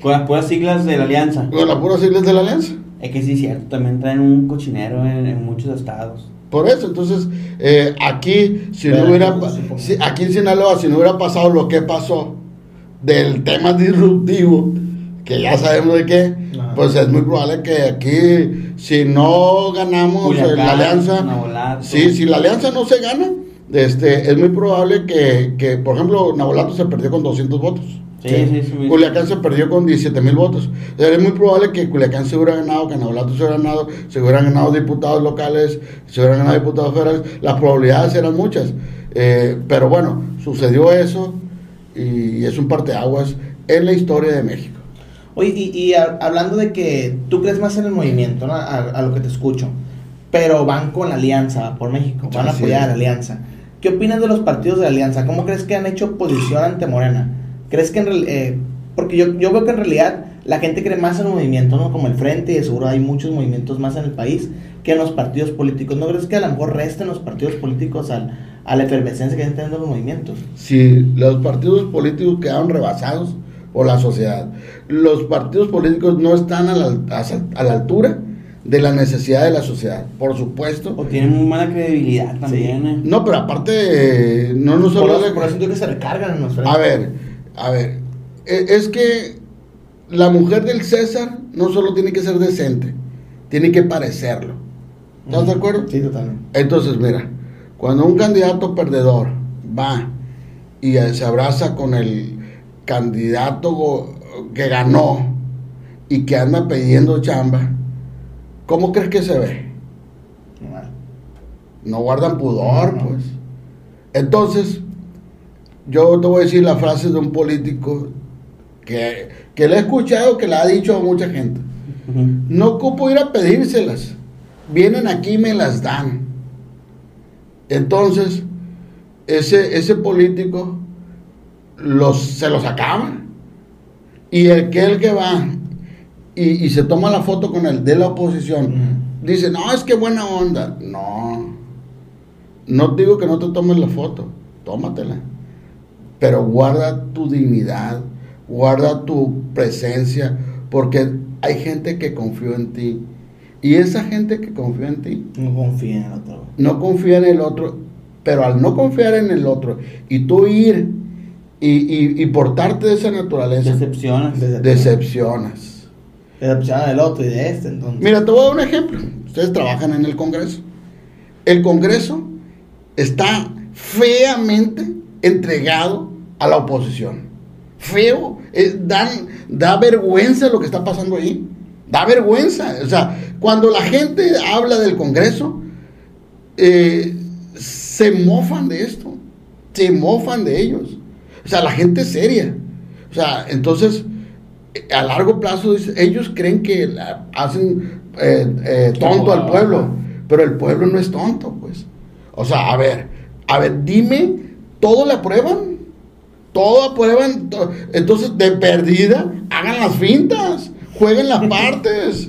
Con las puras siglas de la alianza. Con las puras siglas de la alianza. Es que sí, cierto, también traen un cochinero en, muchos estados. Por eso, entonces, eh, aquí, si no hubiera, aquí en Sinaloa, si no hubiera pasado lo que pasó del tema disruptivo, que ya sabemos de qué, pues es muy probable que aquí, si no ganamos la alianza, sí, si la alianza no se gana, este, es muy probable que, que, por ejemplo, Nabolato se perdió con 200 votos. Sí, sí, sí, Culiacán se perdió con 17 mil votos. es muy probable que Culiacán se hubiera ganado, Canabolato se hubiera ganado, se hubieran ganado diputados locales, se hubieran ganado diputados federales. Las probabilidades eran muchas. Eh, pero bueno, sucedió eso y es un parteaguas en la historia de México. Oye, y, hablando de que tú crees más en el movimiento, ¿no? a, lo que te escucho, pero van con la alianza por México, van a apoyar a la alianza. ¿Qué opinas de los partidos de la alianza? ¿Cómo crees que han hecho oposición ante Morena? ¿Crees que en realidad, eh, porque yo, yo veo que en realidad la gente cree más en un movimiento, ¿no? Como el Frente, y seguro hay muchos movimientos más en el país que en los partidos políticos. ¿No crees que a lo mejor resten los partidos políticos al, a la efervescencia que están teniendo los movimientos? Sí, los partidos políticos quedaron rebasados por la sociedad. Los partidos políticos no están a la, a, la altura de la necesidad de la sociedad, por supuesto. O tienen muy mala credibilidad también. ¿eh? No, pero aparte, no no solo... Por, por eso que se recargan en los A ver, a ver, e, es que la mujer del César no solo tiene que ser decente, tiene que parecerlo. ¿Estás de acuerdo? Sí, totalmente. Entonces, mira, cuando un candidato perdedor va y se abraza con el candidato que ganó y que anda pidiendo chamba, ¿cómo crees que se ve? No guardan pudor, pues. Entonces, yo te voy a decir la frase de un político que, que le he escuchado, que la ha dicho a mucha gente. No ocupo ir a pedírselas. Vienen aquí y me las dan. Entonces, ese, ese político los, se los acaba. Y el que el que va y, se toma la foto con el de la oposición, dice, no, es que buena onda. No, no digo que no te tomes la foto, tómatela pero guarda tu dignidad, guarda tu presencia, porque hay gente que confió en ti. Y esa gente que confió en ti... No confía en el otro. No confía en el otro, pero al no confiar en el otro y tú ir y, portarte de esa naturaleza... Decepcionas. Decepcionas. Decepcionas del otro y de este entonces. Mira, te voy a dar un ejemplo. Ustedes trabajan en el Congreso. El Congreso está feamente entregado a la oposición. Feo, eh, dan, da vergüenza lo que está pasando ahí. Da vergüenza. O sea, cuando la gente habla del Congreso, eh, se mofan de esto. Se mofan de ellos. O sea, la gente seria. O sea, entonces, a largo plazo, ellos creen que hacen eh, tonto al pueblo. Pero el pueblo no es tonto, pues. O sea, a ver, a ver, dime, ¿todo le aprueban? Todo aprueban. Entonces, de perdida, hagan las fintas, jueguen las <laughs> partes.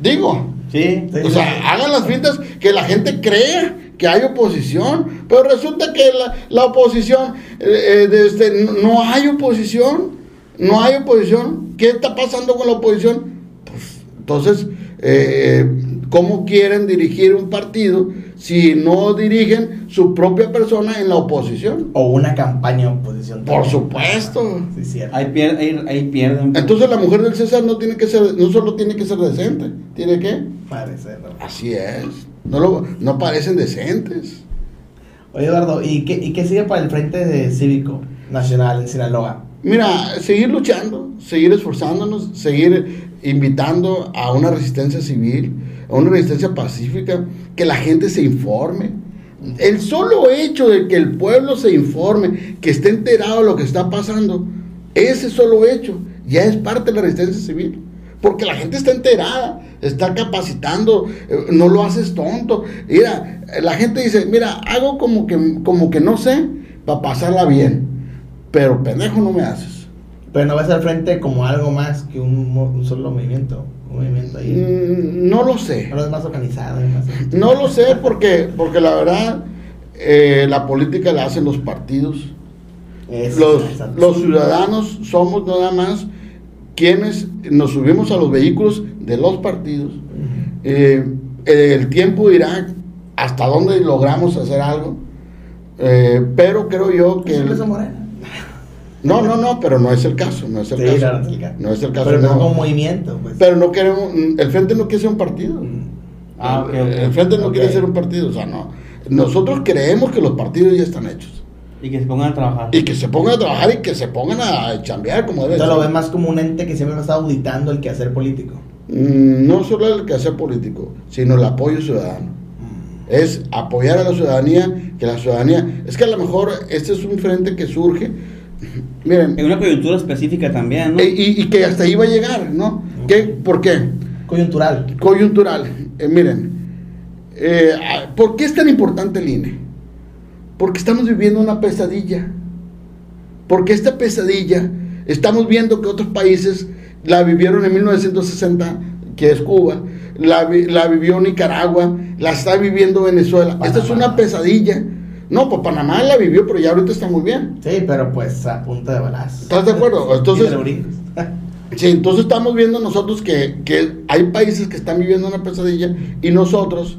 Digo. Sí, o sea, hagan las fintas que la gente crea que hay oposición. Pero resulta que la, oposición, eh, eh, este, no hay oposición. No hay oposición. ¿Qué está pasando con la oposición? Pues, entonces, eh, ¿cómo quieren dirigir un partido si no dirigen su propia persona en la oposición. O una campaña de oposición. Por supuesto. Sí, cierto. Ahí, pierden. Entonces la mujer del César no tiene que ser, no solo tiene que ser decente, tiene que parecer. Así es. No, lo, no parecen decentes. Oye Eduardo, ¿y qué, ¿y qué sigue para el Frente de Cívico Nacional en Sinaloa? Mira, seguir luchando, seguir esforzándonos, seguir invitando a una resistencia civil, a una resistencia pacífica, que la gente se informe. El solo hecho de que el pueblo se informe, que esté enterado de lo que está pasando, ese solo hecho ya es parte de la resistencia civil. Porque la gente está enterada, está capacitando, eh, no lo haces tonto. Mira, la gente dice, mira, hago como que, como que no sé para pasarla bien, pero pendejo no me haces. Pero no ves al frente como algo más que un, solo movimiento. Movimiento ahí. Mm, no lo sé. No es más organizado. No lo sé porque, porque la verdad, eh, la política la hacen los partidos. los, los ciudadanos somos nada más quienes nos subimos a los vehículos de los partidos. Eh, el tiempo dirá hasta dónde logramos hacer algo. Eh, pero creo yo que... No, no, no, pero no es el caso, no es el caso. no es el caso. Pero no, como movimiento, pues. Pero no queremos, el Frente no quiere ser un partido. Mm. Ah, el, Frente no quiere ser un partido, o sea, no. Nosotros creemos que los partidos ya están hechos. Y que se pongan a trabajar. Y que se pongan a trabajar y que se pongan a chambear como debe Entonces lo ves más como un ente que siempre está auditando el quehacer político. Mm, no solo el quehacer político, sino el apoyo ciudadano. Mm. Es apoyar a la ciudadanía, que la ciudadanía... Es que a lo mejor este es un frente que surge, miren, En una coyuntura específica también, ¿no? e- y, y que hasta ahí va a llegar, ¿no? ¿Qué? ¿Por qué? Coyuntural. Coyuntural. Eh, miren, eh, ah, ¿por qué es tan importante el INE? Porque estamos viviendo una pesadilla. Porque esta pesadilla, estamos viendo que otros países la vivieron en 1960, que es Cuba, la, la vivió Nicaragua, la está viviendo Venezuela. Esta es Panamá. una pesadilla. No, pues Panamá la vivió, pero ya ahorita está muy bien. Sí, pero pues a punta de balas. ¿Estás de acuerdo? Entonces-. <laughs> Sí, entonces estamos viendo nosotros que, que hay países que están viviendo una pesadilla y nosotros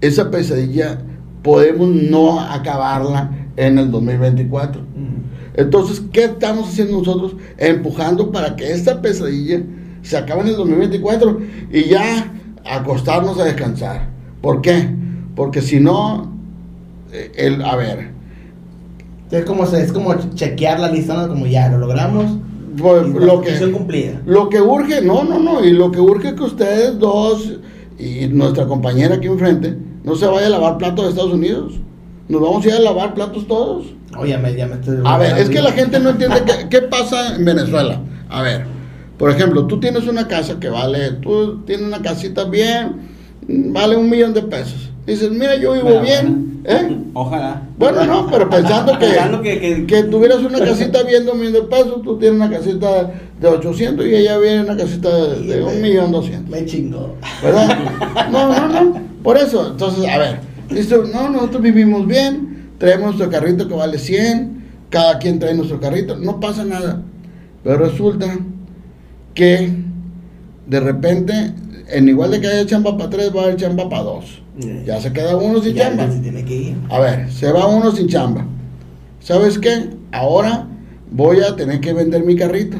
esa pesadilla podemos no acabarla en el 2024. Mm. Entonces, ¿qué estamos haciendo nosotros? Empujando para que esta pesadilla se acabe en el 2024 y ya acostarnos a descansar. ¿Por qué? Porque si no, el, a ver, Es como, es como chequear la lista, ¿no? Como ya, lo logramos. pues, lo que... cumplida. Lo que urge, no, no, no, y lo que urge es que ustedes dos y nuestra compañera aquí enfrente no se vaya a lavar platos de Estados Unidos. Nos vamos a ir a lavar platos todos. Ya me, ya me estoy... A ver, es que la gente no entiende qué, qué pasa en Venezuela. A ver, por ejemplo, tú tienes una casa que vale, tú tienes una casita bien, vale un millón de pesos. Dices, mira, yo vivo bien, ¿eh? Ojalá. Bueno, no, pero pensando que, Pensando que- que- que tuvieras una casita bien de un millón de pesos, tú tienes una casita de 800 y ella viene una casita de, de un millón doscientos. Me chingó. ¿Verdad? <laughs> No, no, no. Por eso, entonces, a ver, listo, no, nosotros vivimos bien, traemos nuestro carrito que vale 100, cada quien trae nuestro carrito, no pasa nada. Pero resulta que de repente, en igual de que haya chamba para tres, va a haber chamba para dos. Ya se queda uno sin Ya, chamba. ya se tiene que ir. A ver, se va uno sin chamba. ¿Sabes qué? Ahora voy a tener que vender mi carrito.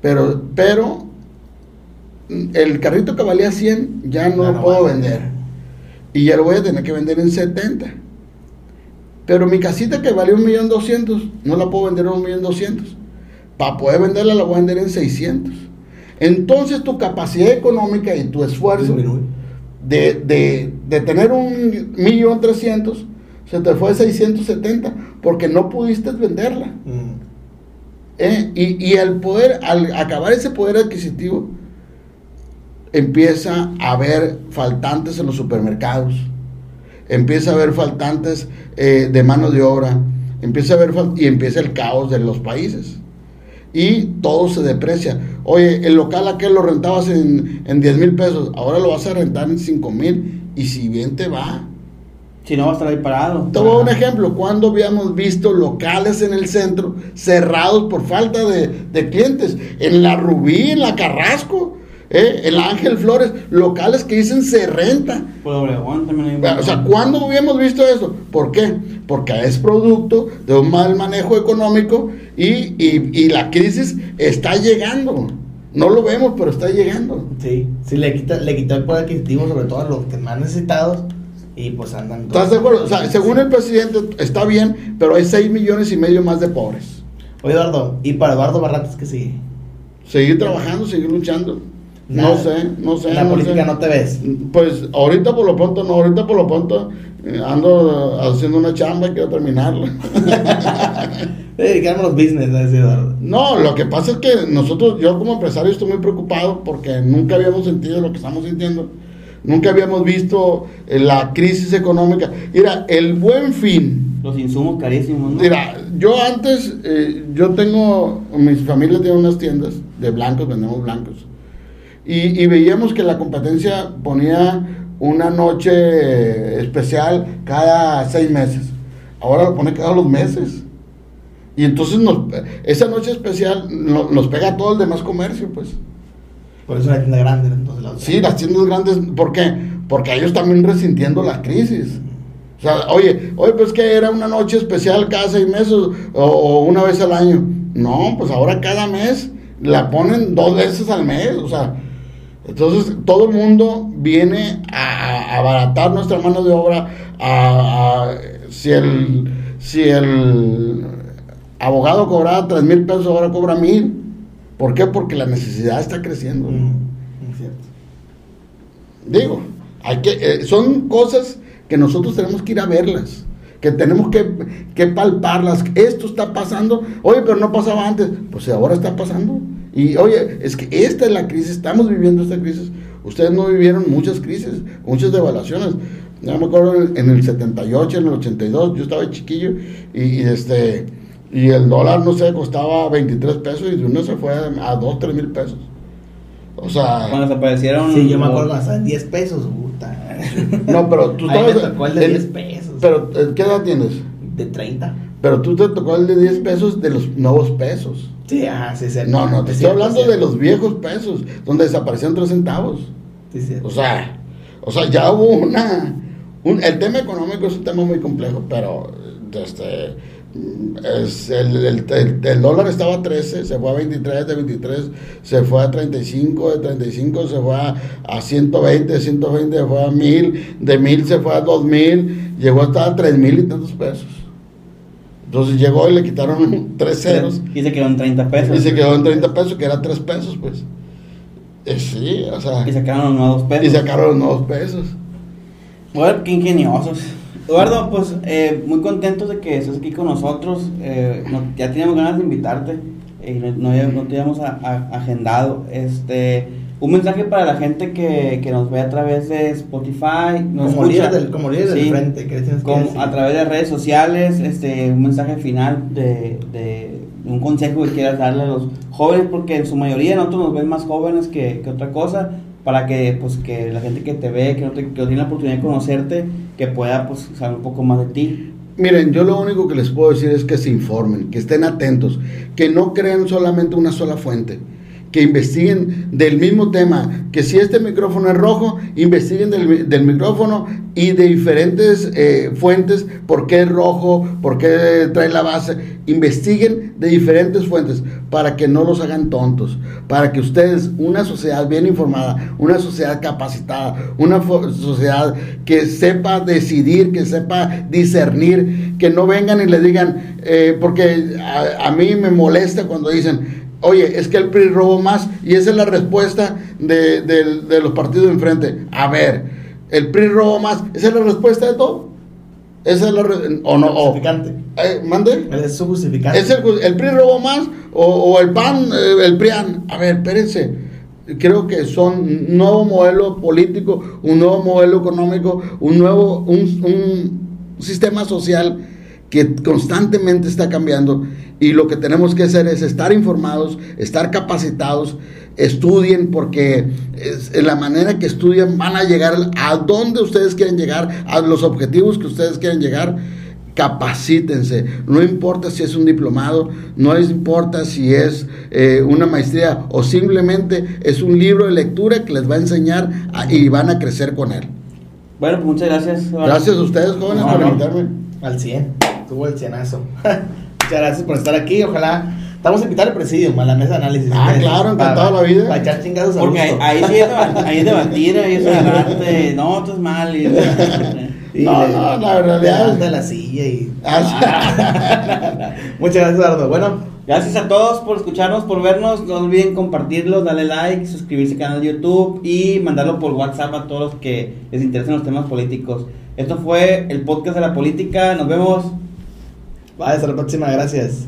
Pero, pero mm, el carrito que valía 100 ya no lo puedo vender. Y ya lo voy a tener que vender en 70. Pero mi casita que valía un millón doscientos, no la puedo vender en un millón doscientos. Para poder venderla la voy a vender en 600. Entonces tu capacidad económica y tu esfuerzo Disminuye. De, de, de tener un millón trescientos, se te fue a 670 porque no pudiste venderla. Mm. ¿eh? Y, y el poder, al acabar ese poder adquisitivo, empieza a haber faltantes en los supermercados, empieza a haber faltantes eh, de mano de obra, empieza a haber y empieza el caos de los países. Y todo se deprecia. Oye, el local aquel lo rentabas en, en 10 mil pesos, ahora lo vas a rentar en 5 mil y si bien te va. Si no va a estar ahí parado. Te voy a dar un ejemplo. Cuando habíamos visto locales en el centro cerrados por falta de, de clientes? En la Rubí, en la Carrasco, ¿eh? en la Ángel Flores, locales que dicen se renta. Por Obregón también hay un O sea, ¿cuándo habíamos visto eso? ¿Por qué? Porque es producto de un mal manejo económico y, y- y la crisis está llegando. No lo vemos, pero está llegando. Sí, sí, le quita, le quitó el poder adquisitivo, sobre todo a los que más necesitados, y pues andan. ¿Estás de acuerdo? O sea, según el presidente está bien, pero hay 6 millones y medio más de pobres. Oye, Eduardo, ¿y para Eduardo Barrates qué sigue? Seguir trabajando, seguir luchando. No sé, no sé. En la no política sé. no te ves. Pues ahorita por lo pronto no, ahorita por lo pronto eh, ando haciendo una chamba y quiero terminarla. <laughs> Dedicarme a los business, ¿no? Decía Eduardo. No, lo que pasa es que nosotros, yo como empresario estoy muy preocupado porque nunca habíamos sentido lo que estamos sintiendo. Nunca habíamos visto eh, la crisis económica. Mira, el buen fin. Los insumos carísimos, ¿no? Mira, yo antes, eh, yo tengo, mi familia tiene unas tiendas de blancos, vendemos blancos. Y, y veíamos que la competencia ponía una noche especial cada seis meses. Ahora lo pone cada dos meses. Y entonces nos, esa noche especial no- nos pega a todo el demás comercio, pues. Por eso la tienda grande, entonces la Sí, las tiendas grandes, ¿por qué? Porque ellos también resintiendo la crisis. O sea, oye, oye, pues que era una noche especial cada seis meses o, o una vez al año. No, pues ahora cada mes la ponen dos veces al mes. O sea, entonces todo el mundo viene a, a abaratar nuestra mano de obra. A, a- si, el, si el abogado cobraba tres mil pesos, ahora cobra mil. ¿Por qué? Porque la necesidad está creciendo. Mm. Digo, hay que, eh, son cosas que nosotros tenemos que ir a verlas, que tenemos que, que palparlas. Esto está pasando, oye, pero no pasaba antes. Pues ahora está pasando. Y oye, es que esta es la crisis, estamos viviendo esta crisis. Ustedes no vivieron muchas crisis, muchas devaluaciones. Ya me acuerdo en el 78, en el 82, yo estaba chiquillo y, y este y el dólar, no sé, costaba 23 pesos y de uno se fue a 2, 3 mil pesos. O sea... Cuando desaparecieron... Sí, yo me acuerdo hasta en 10 pesos, puta. No, pero tú Ahí me estabas... tocó el de el- 10 pesos. Pero, ¿qué edad tienes? De 30. Pero tú te tocó el de 10 pesos de los nuevos pesos. Sí, ajá, sí, sí. No, no, te Es estoy hablando de los viejos pesos, donde desaparecían 3 centavos. Sí, cierto. O sea, o sea, ya hubo una... un- el tema económico es un tema muy complejo, pero este, es el, el- el- el dólar estaba a 13, se fue a 23, de 23 se fue a 35, de 35 se fue a, a 120, de 120 se fue a 1000, de 1000 se fue a 2000, llegó hasta a 3000 y tantos pesos. Entonces llegó y le quitaron <laughs> tres ceros Y se quedó en 30 pesos. y se quedó en 30 pesos, que era 3 pesos, pues. Eh, sí, o sea, Y sacaron los nuevos pesos. y sacaron los nuevos pesos. Bueno, qué ingeniosos. Eduardo, pues eh, muy contentos de que estés aquí con nosotros. Eh, no- ya teníamos ganas de invitarte. y no, no, no te habíamos a- a- agendado. Este, un mensaje para la gente que, que nos ve a través de Spotify. Nos como líder escucha. del, como líder del Sí. frente, ¿qué tienes que Como decir? a través de redes sociales, este, un mensaje final de, de un consejo que quieras darle a los jóvenes, porque en su mayoría nosotros nos ven más jóvenes que, que otra cosa, para que pues que la gente que te ve, que no, te, que no tiene la oportunidad de conocerte, que pueda pues saber un poco más de ti. Miren, yo lo único que les puedo decir es que se informen, que estén atentos, que no crean solamente una sola fuente, que investiguen del mismo tema, que si este micrófono es rojo, investiguen del, del micrófono y de diferentes eh, fuentes, por qué es rojo, por qué trae la base, investiguen de diferentes fuentes para que no los hagan tontos, para que ustedes, una sociedad bien informada, una sociedad capacitada, una sociedad que sepa decidir, que sepa discernir, que no vengan y le digan, eh, porque a, a mí me molesta cuando dicen, oye, es que el PRI robó más y esa es la respuesta de, los partidos de enfrente. A ver, el PRI robó más, esa es la respuesta de todo. Esa es la o no, o, Justificante. eh, mande. Es su justificante. ¿Es el, el PRI robó más o, o el PAN, eh, el PRIAN? A ver, espérense. Creo que son un nuevo modelo político, un nuevo modelo económico, un nuevo un, un sistema social que constantemente está cambiando y lo que tenemos que hacer es estar informados, estar capacitados, estudien porque es, en la manera que estudian van a llegar a donde ustedes quieren llegar, a los objetivos que ustedes quieren llegar capacítense, no importa si es un diplomado, no importa si es eh, una maestría o simplemente es un libro de lectura que les va a enseñar a- y van a crecer con él. Bueno, pues muchas gracias. Gracias a ustedes jóvenes No, por no. invitarme. Al 100. Tuvo el cienazo. <laughs> Muchas gracias por estar aquí. Ojalá. Estamos a invitar al presidium, a la mesa de análisis. Ah, claro, encantado la vida. Para echar chingados a Porque ahí, sí es, deba- ahí es debatir, ahí es agarrarte, no, tú es mal. Y, Y <laughs> No, le- no, la es- levanta la silla y. Ah, <laughs> Muchas gracias, Eduardo. Bueno, Gracias a todos por escucharnos, por vernos. No olviden compartirlo, darle like, suscribirse al canal de YouTube y mandarlo por WhatsApp a todos los que les interesen los temas políticos. Esto fue el podcast de la política. Nos vemos. Bye, hasta la próxima. Gracias.